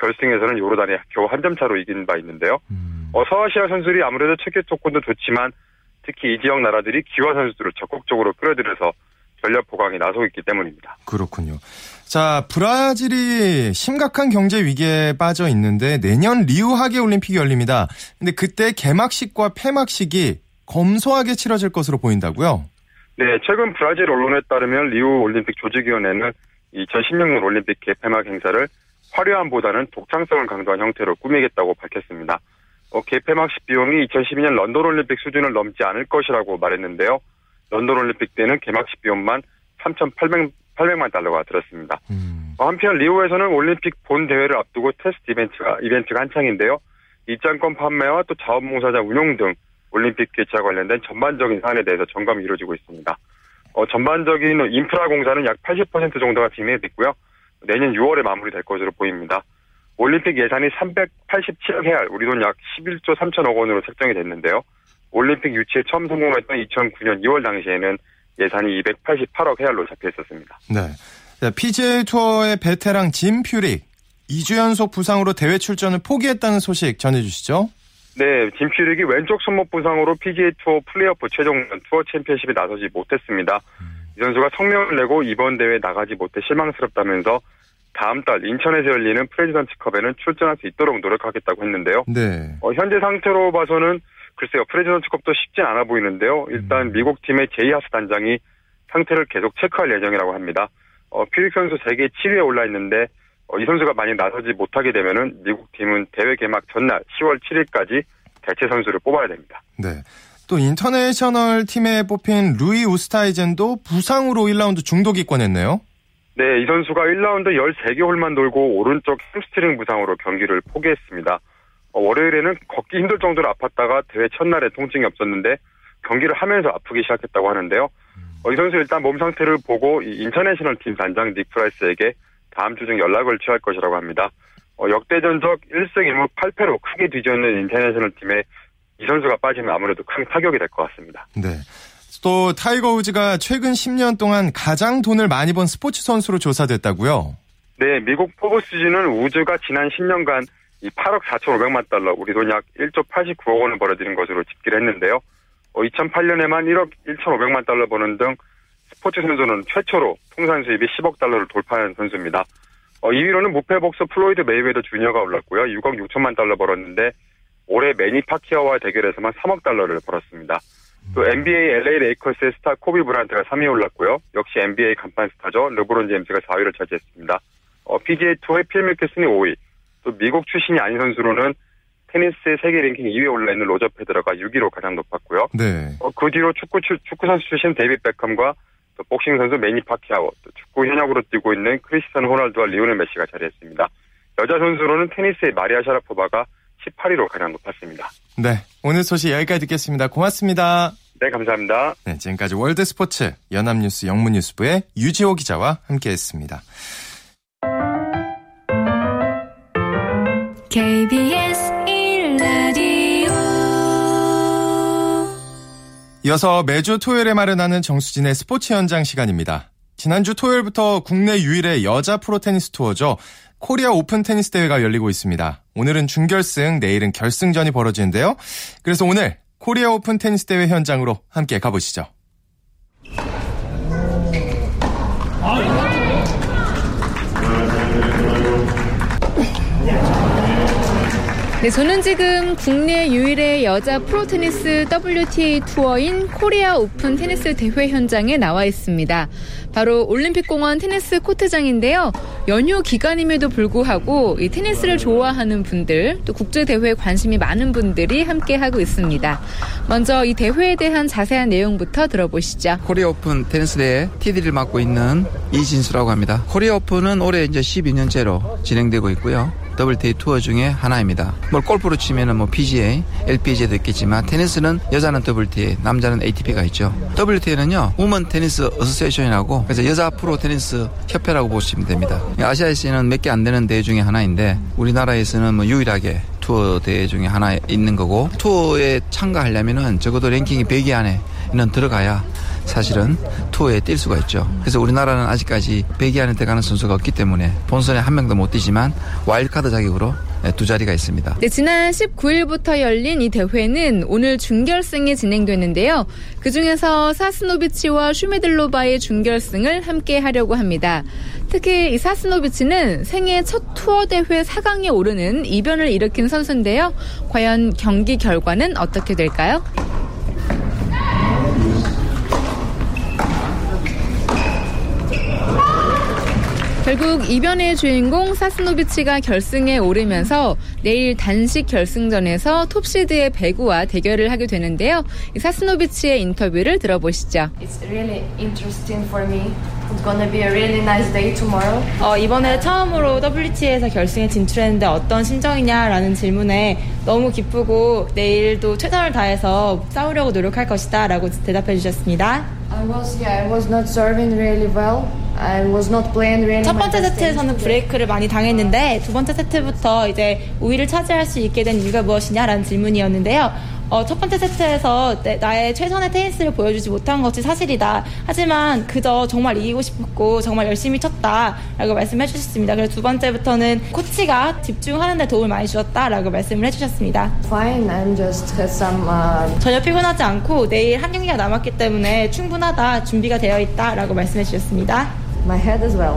Speaker 6: 결승에서는 요르단이 겨우 한 점 차로 이긴 바 있는데요.
Speaker 1: 음,
Speaker 6: 어, 서아시아 선수들이 아무래도 체계 조건도 좋지만 특히 이 지역 나라들이 기화 선수들을 적극적으로 끌어들여서 전력 보강에 나서고 있기 때문입니다.
Speaker 1: 그렇군요. 자, 브라질이 심각한 경제 위기에 빠져 있는데 내년 리우 하계 올림픽이 열립니다. 근데 그때 개막식과 폐막식이 검소하게 치러질 것으로 보인다고요?
Speaker 6: 네, 최근 브라질 언론에 따르면 리우 올림픽 조직위원회는 2016년 올림픽 개폐막 행사를 화려함보다는 독창성을 강조한 형태로 꾸미겠다고 밝혔습니다. 어, 개폐막식 비용이 2012년 런던 올림픽 수준을 넘지 않을 것이라고 말했는데요. 런던 올림픽 때는 개막식 비용만 3,800만 달러가 들었습니다.
Speaker 1: 음,
Speaker 6: 어, 한편 리우에서는 올림픽 본 대회를 앞두고 테스트 이벤트가 이벤트가 한창인데요. 입장권 판매와 또 자원봉사자 운용 등 올림픽 개최와 관련된 전반적인 사안에 대해서 점검이 이루어지고 있습니다. 어, 전반적인 인프라 공사는 약 80% 정도가 진행됐고요. 내년 6월에 마무리될 것으로 보입니다. 올림픽 예산이 387억 헤알, 우리 돈 약 11조 3천억 원으로 책정이 됐는데요. 올림픽 유치에 처음 성공했던 2009년 2월 당시에는 예산이 288억 헤알로 잡혀 있었습니다.
Speaker 1: 네. 자, PGA 투어의 베테랑 짐 퓨릭 2주 연속 부상으로 대회 출전을 포기했다는 소식 전해주시죠.
Speaker 6: 네, 짐 퓨릭이 왼쪽 손목 부상으로 PGA 투어 플레이오프 최종전 투어 챔피언십에 나서지 못했습니다. 이 선수가 성명을 내고 이번 대회에 나가지 못해 실망스럽다면서 다음 달 인천에서 열리는 프레지던트컵에는 출전할 수 있도록 노력하겠다고 했는데요.
Speaker 1: 네.
Speaker 6: 어, 현재 상태로 봐서는 글쎄요 프레지던트컵도 쉽진 않아 보이는데요. 일단
Speaker 1: 음.
Speaker 6: 미국 팀의 제이 하스 단장이 상태를 계속 체크할 예정이라고 합니다. 어, 퓨릭 선수 세계 7위에 올라 있는데 어, 이 선수가 많이 나서지 못하게 되면은 미국 팀은 대회 개막 전날 10월 7일까지 대체 선수를 뽑아야 됩니다.
Speaker 1: 네. 또 인터내셔널 팀에 뽑힌 루이 우스타이젠도 부상으로 1라운드 중도 기권했네요.
Speaker 6: 네, 이 선수가 1라운드 13개 홀만 돌고 오른쪽 햄스트링 부상으로 경기를 포기했습니다. 어, 월요일에는 걷기 힘들 정도로 아팠다가 대회 첫날에 통증이 없었는데 경기를 하면서 아프기 시작했다고 하는데요. 어, 이 선수 일단 몸 상태를 보고 이 인터내셔널 팀 단장 닉 프라이스에게 다음 주 중 연락을 취할 것이라고 합니다. 어, 역대 전적 1승 1무 8패로 크게 뒤지는 인터내셔널 팀에 이 선수가 빠지면 아무래도 큰 타격이 될 것 같습니다.
Speaker 1: 네. 또 타이거 우즈가 최근 10년 동안 가장 돈을 많이 번 스포츠 선수로 조사됐다고요?
Speaker 6: 네, 미국 포브스지는 우즈가 지난 10년간 이 8억 4,500만 달러, 우리 돈 약 1조 89억 원을 벌어들인 것으로 집계를 했는데요. 어, 2008년에만 1억 1,500만 달러 버는 등 스포츠 선수는 최초로 통산 수입이 10억 달러를 돌파한 선수입니다. 어, 2위로는 무패 복서 플로이드 메이웨더 주니어가 올랐고요. 6억 6천만 달러 벌었는데 올해 매니 파키아오와 대결에서만 3억 달러를 벌었습니다. 또 NBA LA 레이커스의 스타 코비 브란트가 3위에 올랐고요. 역시 NBA 간판 스타죠. 르브론 제임스가 4위를 차지했습니다. 어, PGA 투어의 필 미켈슨이 5위. 또 미국 출신이 아닌 선수로는 테니스의 세계 랭킹 2위에 올라 있는 로저 페더러가 6위로 가장 높았고요.
Speaker 1: 네.
Speaker 6: 어, 그 뒤로 축구 출- 축구 선수 출신 데이빗 베컴과 또 복싱 선수 매니 파키아오, 또 축구 현역으로 뛰고 있는 크리스티아노 호날두와 리오넬 메시가 자리했습니다. 여자 선수로는 테니스의 마리아 샤라포바가 18위로 가장 높았습니다.
Speaker 1: 네. 오늘 소식 여기까지 듣겠습니다. 고맙습니다.
Speaker 6: 네, 감사합니다.
Speaker 1: 네, 지금까지 월드 스포츠 연합뉴스 영문뉴스부의 유지호 기자와 함께했습니다.
Speaker 4: KBS
Speaker 1: 이어서 매주 토요일에 마련하는 정수진의 스포츠 현장 시간입니다. 지난주 토요일부터 국내 유일의 여자 프로 테니스 투어죠. 코리아 오픈 테니스 대회가 열리고 있습니다. 오늘은 준결승, 내일은 결승전이 벌어지는데요. 그래서 오늘 코리아 오픈 테니스 대회 현장으로 함께 가보시죠.
Speaker 7: 네, 저는 지금 국내 유일의 여자 프로 테니스 WTA 투어인 코리아 오픈 테니스 대회 현장에 나와 있습니다. 바로 올림픽공원 테니스 코트장인데요. 연휴 기간임에도 불구하고 이 테니스를 좋아하는 분들, 또 국제 대회에 관심이 많은 분들이 함께 하고 있습니다. 먼저 이 대회에 대한 자세한 내용부터 들어보시죠.
Speaker 8: 코리아 오픈 테니스 대회 TD를 맡고 있는 이진수라고 합니다. 코리아 오픈은 올해 이제 12년째로 진행되고 있고요. WTA 투어 중에 하나입니다. 뭐 골프로 치면은 뭐 PGA, LPGA도 있겠지만 테니스는 여자는 WTA, 남자는 ATP가 있죠. WTA는요, Women Tennis Association이라고 그래서 여자 프로 테니스 협회라고 보시면 됩니다. 아시아에서는 몇 개 안 되는 대회 중에 하나인데 우리나라에서는 뭐 유일하게 투어 대회 중에 하나 있는 거고 투어에 참가하려면은 적어도 랭킹이 100위 안에 는 들어가야 사실은 투어에 뛸 수가 있죠. 그래서 우리나라는 아직까지 100위 안에 들어가는 선수가 없기 때문에 본선에 한 명도 못 뛰지만 와일드카드 자격으로 두 자리가 있습니다.
Speaker 7: 네, 지난 19일부터 열린 이 대회는 오늘 준결승이 진행되는데요. 그 중에서 사스노비치와 슈메들로바의 준결승을 함께 하려고 합니다. 특히 이 사스노비치는 생애 첫 투어 대회 4강에 오르는 이변을 일으킨 선수인데요. 과연 경기 결과는 어떻게 될까요? 결국 이변의 주인공 사스노비치가 결승에 오르면서 내일 단식 결승전에서 톱시드의 배구와 대결을 하게 되는데요. 이 사스노비치의 인터뷰를 들어보시죠.
Speaker 9: It's really interesting for me. It's gonna be a really nice day tomorrow.
Speaker 10: 어, 이번에 처음으로 WT에서 결승에 진출했는데 어떤 심정이냐라는 질문에 너무 기쁘고 내일도 최선을 다해서 싸우려고 노력할 것이다 라고 대답해 주셨습니다.
Speaker 9: I was yeah, I was not serving really well. I was not playing really.
Speaker 10: 첫 번째 세트에서는 브레이크를 많이 당했는데 두 번째 세트부터 이제 우위를 차지할 수 있게 된 이유가 무엇이냐라는 질문이었는데요. 어, 첫 번째 세트에서 내- 나의 최선의 테니스를 보여주지 못한 것이 사실이다. 하지만 그저 정말 이기고 싶었고 정말 열심히 쳤다라고 말씀해 주셨습니다. 그래서 두 번째부터는 코치가 집중하는 데 도움을 많이 주었다라고 말씀을 해주셨습니다.
Speaker 9: Fine. I'm just some. Uh,
Speaker 10: 전혀 피곤하지 않고 내일 한 경기가 남았기 때문에 충분하다, 준비가 되어 있다라고 말씀해 주셨습니다.
Speaker 9: my head as well.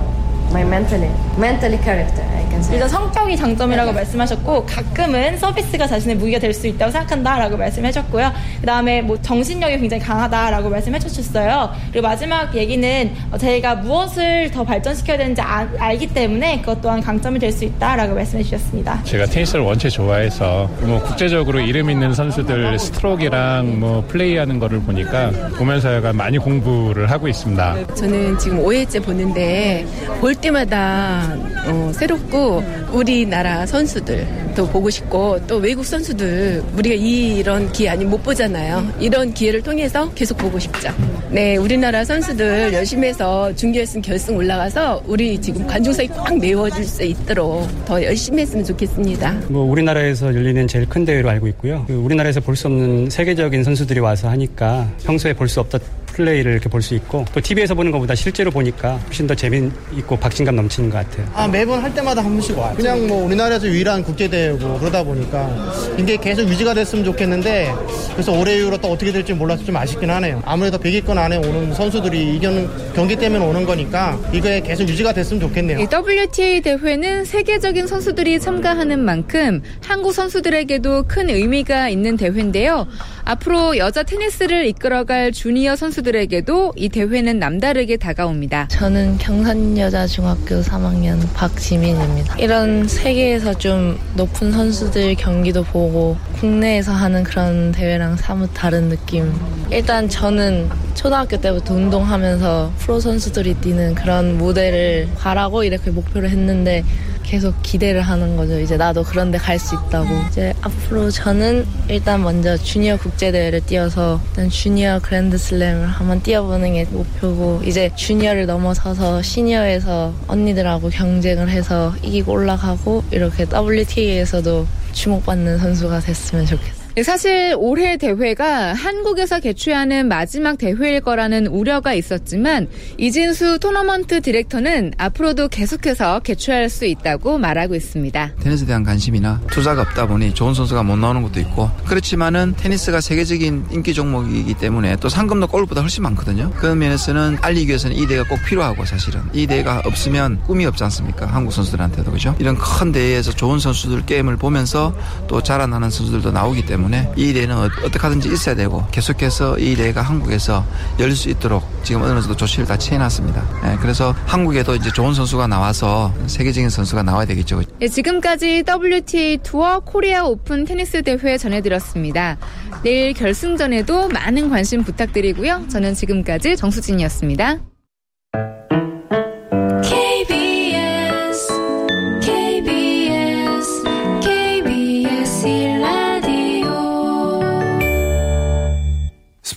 Speaker 9: My mentally, mentally character. I can say.
Speaker 10: 일단 성격이 장점이라고 말씀하셨고 가끔은 서비스가 자신의 무기가 될 수 있다고 생각한다라고 말씀해주셨고요. 그 다음에 뭐 정신력이 굉장히 강하다라고 말씀해주셨어요. 그리고 마지막 얘기는 어, 저희가 무엇을 더 발전시켜야 되는지 아- 알기 때문에 그것 또한 강점이 될 수 있다라고 말씀해주셨습니다.
Speaker 11: 제가 테니스를 원체 좋아해서 뭐 국제적으로 이름 있는 선수들 스트로크랑 뭐 플레이하는 거를 보니까 보면서 약간 많이 공부를 하고 있습니다.
Speaker 12: 저는 지금 5회째 보는데 볼때 마다 어, 새롭고 우리나라 선수들도 보고 싶고 또 외국 선수들 우리가 이런 기회 아니 못 보잖아요. 이런 기회를 통해서 계속 보고 싶죠. 네, 우리나라 선수들 열심히 해서 준결승 결승 올라가서 우리 지금 관중석이 꽉 메워질 수 있도록 더 열심히 했으면 좋겠습니다.
Speaker 13: 뭐 우리나라에서 열리는 제일 큰 대회로 알고 있고요. 그 우리나라에서 볼 수 없는 세계적인 선수들이 와서 하니까 평소에 볼 수 없던 플레이를 이렇게 볼 수 있고 또 TV에서 보는 것보다 실제로 보니까 훨씬 더 재미있고 박진감 넘치는 것 같아요.
Speaker 14: 아, 매번 할 때마다 한 번씩 와요. 그냥 뭐 우리나라에서 유일한 국제대회고 그러다 보니까 이게 계속 유지가 됐으면 좋겠는데 그래서 올해 이후로 또 어떻게 될지 몰라서 좀 아쉽긴 하네요. 아무래도 100위권 안에 오는 선수들이 이겨는 경기 때문에 오는 거니까 이거에 계속 유지가 됐으면 좋겠네요.
Speaker 7: 이 WTA 대회는 세계적인 선수들이 참가하는 만큼 한국 선수들에게도 큰 의미가 있는 대회인데요. 앞으로 여자 테니스를 이끌어갈 주니어 선수들 에게도 이 대회는 남다르게 다가옵니다.
Speaker 15: 저는 경산여자중학교 3학년 박지민입니다. 이런 세계에서 좀 높은 선수들 경기도 보고 국내에서 하는 그런 대회랑 사뭇 다른 느낌. 일단 저는 초등학교 때부터 운동하면서 프로 선수들이 뛰는 그런 무대를 가라고 이렇게 목표를 했는데 계속 기대를 하는 거죠. 이제 나도 그런 데 갈 수 있다고. 이제 앞으로 저는 일단 먼저 주니어 국제대회를 뛰어서 일단 주니어 그랜드슬램을 한번 뛰어보는 게 목표고 이제 주니어를 넘어서서 시니어에서 언니들하고 경쟁을 해서 이기고 올라가고 이렇게 WTA에서도 주목받는 선수가 됐으면 좋겠어요.
Speaker 7: 네, 사실 올해 대회가 한국에서 개최하는 마지막 대회일 거라는 우려가 있었지만 이진수 토너먼트 디렉터는 앞으로도 계속해서 개최할 수 있다고 말하고 있습니다.
Speaker 8: 테니스에 대한 관심이나 투자가 없다 보니 좋은 선수가 못 나오는 것도 있고 그렇지만은 테니스가 세계적인 인기 종목이기 때문에 또 상금도 골프보다 훨씬 많거든요. 그런 면에서는 알리기 위해서는 이 대회가 꼭 필요하고 사실은 이 대회가 없으면 꿈이 없지 않습니까? 한국 선수들한테도 그죠? 이런 큰 대회에서 좋은 선수들 게임을 보면서 또 자라나는 선수들도 나오기 때문에 이 대회는 어- 어떻게 하든지 있어야 되고 계속해서 이 대회가 한국에서 열릴 수 있도록 지금 어느 정도 조치를 다 취해놨습니다. 예, 그래서 한국에도 이제 좋은 선수가 나와서 세계적인 선수가 나와야 되겠죠.
Speaker 7: 네, 지금까지 WTA 투어 코리아 오픈 테니스 대회 전해드렸습니다. 내일 결승전에도 많은 관심 부탁드리고요. 저는 지금까지 정수진이었습니다.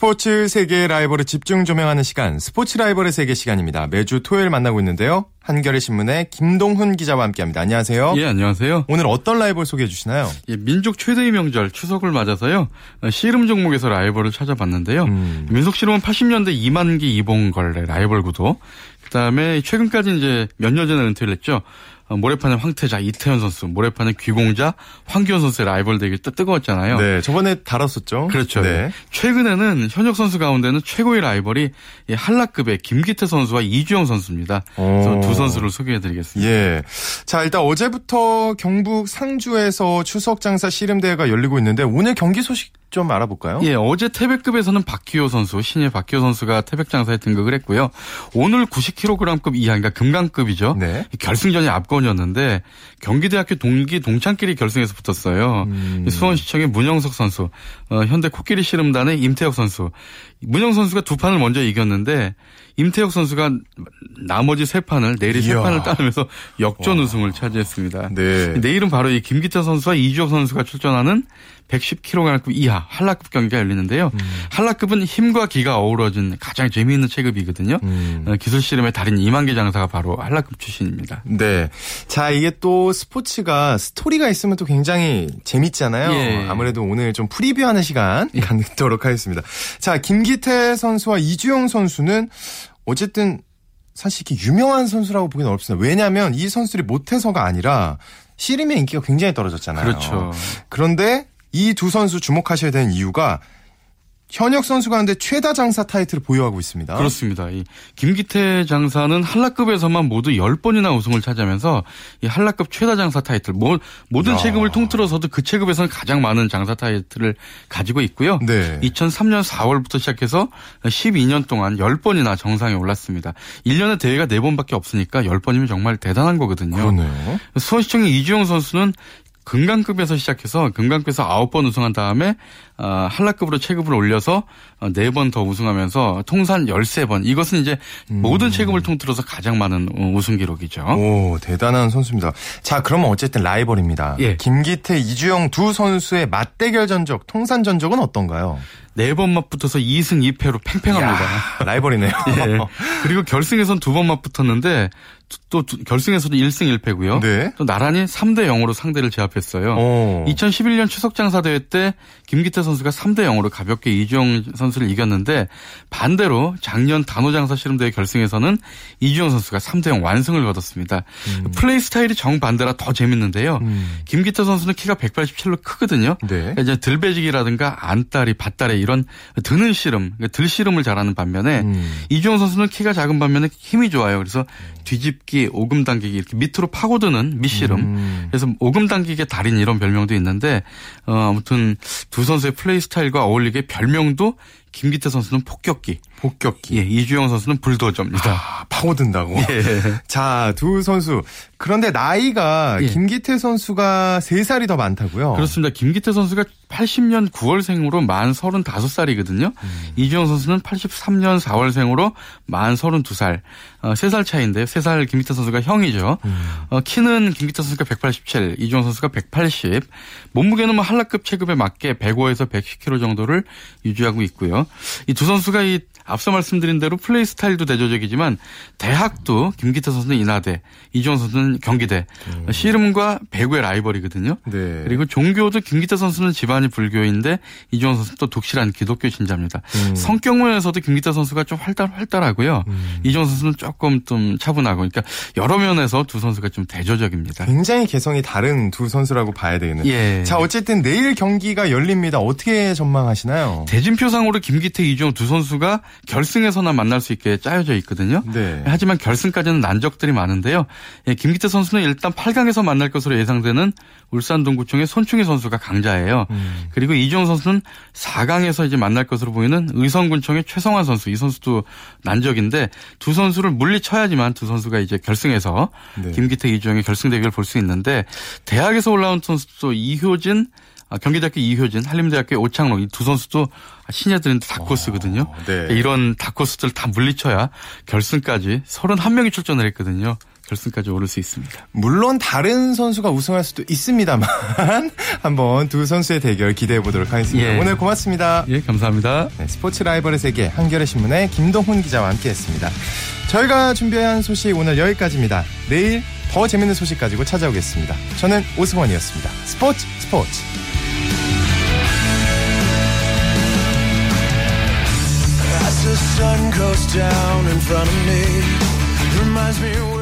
Speaker 1: 스포츠 세계의 라이벌을 집중 조명하는 시간, 스포츠 라이벌의 세계 시간입니다. 매주 토요일 만나고 있는데요. 한겨레 신문의 김동훈 기자와 함께합니다. 안녕하세요.
Speaker 16: 예, 안녕하세요.
Speaker 1: 오늘 어떤 라이벌 소개해 주시나요?
Speaker 16: 예, 민족 최대의 명절 추석을 맞아서요. 어, 씨름 종목에서 라이벌을 찾아봤는데요.
Speaker 1: 음.
Speaker 16: 민속 씨름은 80년대 이만기 이봉걸의 라이벌 구도. 그다음에 최근까지 이제 몇 년 전에 은퇴를 했죠. 어, 모래판의 황태자 이태현 선수, 모래판의 귀공자 황기현 선수의 라이벌 대결 또 뜨거웠잖아요.
Speaker 1: 네, 저번에 다뤘었죠.
Speaker 16: 그렇죠.
Speaker 1: 네.
Speaker 16: 최근에는 현역 선수 가운데는 최고의 라이벌이 이 한라급의 김기태 선수와 이주영 선수입니다.
Speaker 1: 오.
Speaker 16: 두 선수를 소개해드리겠습니다.
Speaker 1: 예. 자, 일단 어제부터 경북 상주에서 추석 장사 씨름 대회가 열리고 있는데 오늘 경기 소식 좀 알아볼까요?
Speaker 16: 예, 어제 태백급에서는 박기호 선수, 신예 박기호 선수가 태백 장사에 등극을 했고요. 오늘 90kg급 이하, 그러니까 금강급이죠.
Speaker 1: 네.
Speaker 16: 결승전이 압권이었는데 경기대학교 동기 동창끼리 결승에서 붙었어요.
Speaker 1: 음.
Speaker 16: 수원시청의 문영석 선수, 어, 현대 코끼리 씨름단의 임태혁 선수. 문영 선수가 두 판을 먼저 이겼는데 임태혁 선수가 나머지 세 판을 내리 세
Speaker 1: 이야.
Speaker 16: 판을 따르면서 역전 우승을 차지했습니다.
Speaker 1: 네.
Speaker 16: 내일은 바로 이 김기태 선수와 이주혁 선수가 출전하는 110kg급 이하 한라급 경기가 열리는데요.
Speaker 1: 음.
Speaker 16: 한라급은 힘과 기가 어우러진 가장 재미있는 체급이거든요.
Speaker 1: 음.
Speaker 16: 어, 기술 씨름의 달인 이만기 장사가 바로 한라급 출신입니다.
Speaker 1: 네. 자, 이게 또 스포츠가 스토리가 있으면 또 굉장히 재밌잖아요.
Speaker 16: 예.
Speaker 1: 아무래도 오늘 좀 프리뷰하는 시간 갖도록 하겠습니다. 자, 김기태 선수와 이주영 선수는 어쨌든 사실 이렇게 유명한 선수라고 보기는 어렵습니다. 왜냐하면 이 선수들이 못해서가 아니라 씨름의 인기가 굉장히 떨어졌잖아요.
Speaker 16: 그렇죠.
Speaker 1: 그런데 이 두 선수 주목하셔야 되는 이유가 현역 선수 가운데 최다 장사 타이틀을 보유하고 있습니다.
Speaker 16: 그렇습니다. 이 김기태 장사는 한라급에서만 모두 10번이나 우승을 차지하면서 이 한라급 최다 장사 타이틀 모, 모든
Speaker 1: 야.
Speaker 16: 체급을 통틀어서도 그 체급에서는 가장 많은 장사 타이틀을 가지고 있고요.
Speaker 1: 네.
Speaker 16: 2003년 4월부터 시작해서 12년 동안 10번이나 정상에 올랐습니다. 1년에 대회가 4번밖에 없으니까 10번이면 정말 대단한 거거든요.
Speaker 1: 그러네요.
Speaker 16: 수원시청의 이주영 선수는 금강급에서 시작해서 금강급에서 9번 우승한 다음에 어, 한라급으로 체급을 올려서 4번 더 우승하면서 통산 13번. 이것은 이제 모든 체급을 통틀어서 가장 많은 어, 우승 기록이죠.
Speaker 1: 오, 대단한 선수입니다. 자, 그러면 어쨌든 라이벌입니다.
Speaker 16: 예.
Speaker 1: 김기태, 이주영 두 선수의 맞대결 전적, 통산 전적은 어떤가요?
Speaker 16: 네번 맞붙어서 2승 2패로 팽팽합니다.
Speaker 1: 야, 라이벌이네요.
Speaker 16: 예. 그리고 결승에선 두 번 맞붙었는데 또 두- 결승에서도 1승 1패고요.
Speaker 1: 네.
Speaker 16: 또 나란히 3대 0으로 상대를 제압했어요.
Speaker 1: 오.
Speaker 16: 2011년 추석 장사 대회 때 김기태 선수가 3대 0으로 가볍게 이주영 선수를 이겼는데 반대로 작년 단호장사 씨름대회 결승에서는 이주영 선수가 3대 0 완승을 거뒀습니다.
Speaker 1: 음.
Speaker 16: 플레이 스타일이 정반대라 더 재밌는데요. 김기태 선수는 키가 187로 크거든요.
Speaker 1: 네.
Speaker 16: 그러니까 이제 들배지기라든가 안다리, 밭다리 이런 드는 씨름, 그러니까 들씨름을 잘하는 반면에
Speaker 1: 음.
Speaker 16: 이주영 선수는 키가 작은 반면에 힘이 좋아요. 그래서 뒤집기, 오금 당기기 이렇게 밑으로 파고드는 밑씨름.
Speaker 1: 음.
Speaker 16: 그래서 오금 당기기의 달인 이런 별명도 있는데 어, 아무튼 두 선수의 플레이 스타일과 어울리게 별명도 김기태 선수는 폭격기,
Speaker 1: 폭격기.
Speaker 16: 예, 이주영 선수는 불도저입니다.
Speaker 1: 아, 파고든다고.
Speaker 16: 예.
Speaker 1: 자, 두 선수. 그런데 나이가
Speaker 16: 예.
Speaker 1: 김기태 선수가 3살이 더 많다고요?
Speaker 16: 그렇습니다. 김기태 선수가 80년 9월생으로 만 35살이거든요. 이주영 선수는 83년 4월생으로 만 32살. 어, 3살 차이인데요. 3살 김기태 선수가 형이죠. 어, 키는 김기태 선수가 187, 이주영 선수가 180. 몸무게는 뭐 한라급 체급에 맞게 105에서 110kg 정도를 유지하고 있고요. 이 두 선수가 이 앞서 말씀드린 대로 플레이 스타일도 대조적이지만 대학도 김기태 선수는 인하대, 이주영 선수는 경기대, 씨름과 배구의 라이벌이거든요.
Speaker 1: 네.
Speaker 16: 그리고 종교도 김기태 선수는 집안이 불교인데 이주영 선수는 또 독실한 기독교 신자입니다.
Speaker 1: 음.
Speaker 16: 성격 면에서도 김기태 선수가 좀 활달 활달하고요. 이주영 선수는 조금 좀 차분하고 그러니까 여러 면에서 두 선수가 좀 대조적입니다.
Speaker 1: 굉장히 개성이 다른 두 선수라고 봐야 되겠네요.
Speaker 16: 예.
Speaker 1: 자, 어쨌든 내일 경기가 열립니다. 어떻게 전망하시나요?
Speaker 16: 대진표상으로 김기태, 이주영 두 선수가 결승에서나 만날 수 있게 짜여져 있거든요.
Speaker 1: 네.
Speaker 16: 하지만 결승까지는 난적들이 많은데요. 예, 김기태 선수는 일단 8강에서 만날 것으로 예상되는 울산 동구청의 손충희 선수가 강자예요.
Speaker 1: 음.
Speaker 16: 그리고 이주영 선수는 4강에서 이제 만날 것으로 보이는 의성군청의 최성환 선수. 이 선수도 난적인데 두 선수를 물리쳐야지만 두 선수가 이제 결승에서
Speaker 1: 네.
Speaker 16: 김기태, 이주영의 결승 대결을 볼 수 있는데 대학에서 올라온 선수도 이효진 아, 경기대학교 이효진, 한림대학교 오창록 이 두 선수도 신예들인데 다코스거든요.
Speaker 1: 네.
Speaker 16: 이런 다코스들 다 물리쳐야 결승까지 31명이 출전을 했거든요. 결승까지 오를 수 있습니다.
Speaker 1: 물론 다른 선수가 우승할 수도 있습니다만 한번 두 선수의 대결 기대해 보도록 하겠습니다.
Speaker 16: 예.
Speaker 1: 오늘 고맙습니다.
Speaker 16: 예, 감사합니다.
Speaker 1: 네, 스포츠 라이벌의 세계 한겨레 신문의 김동훈 기자와 함께했습니다. 저희가 준비한 소식 오늘 여기까지입니다. 내일 더 재밌는 소식 가지고 찾아오겠습니다. 저는 오승원이었습니다. 스포츠 스포츠.
Speaker 17: Sun goes down in front of me, reminds me.